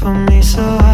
for me so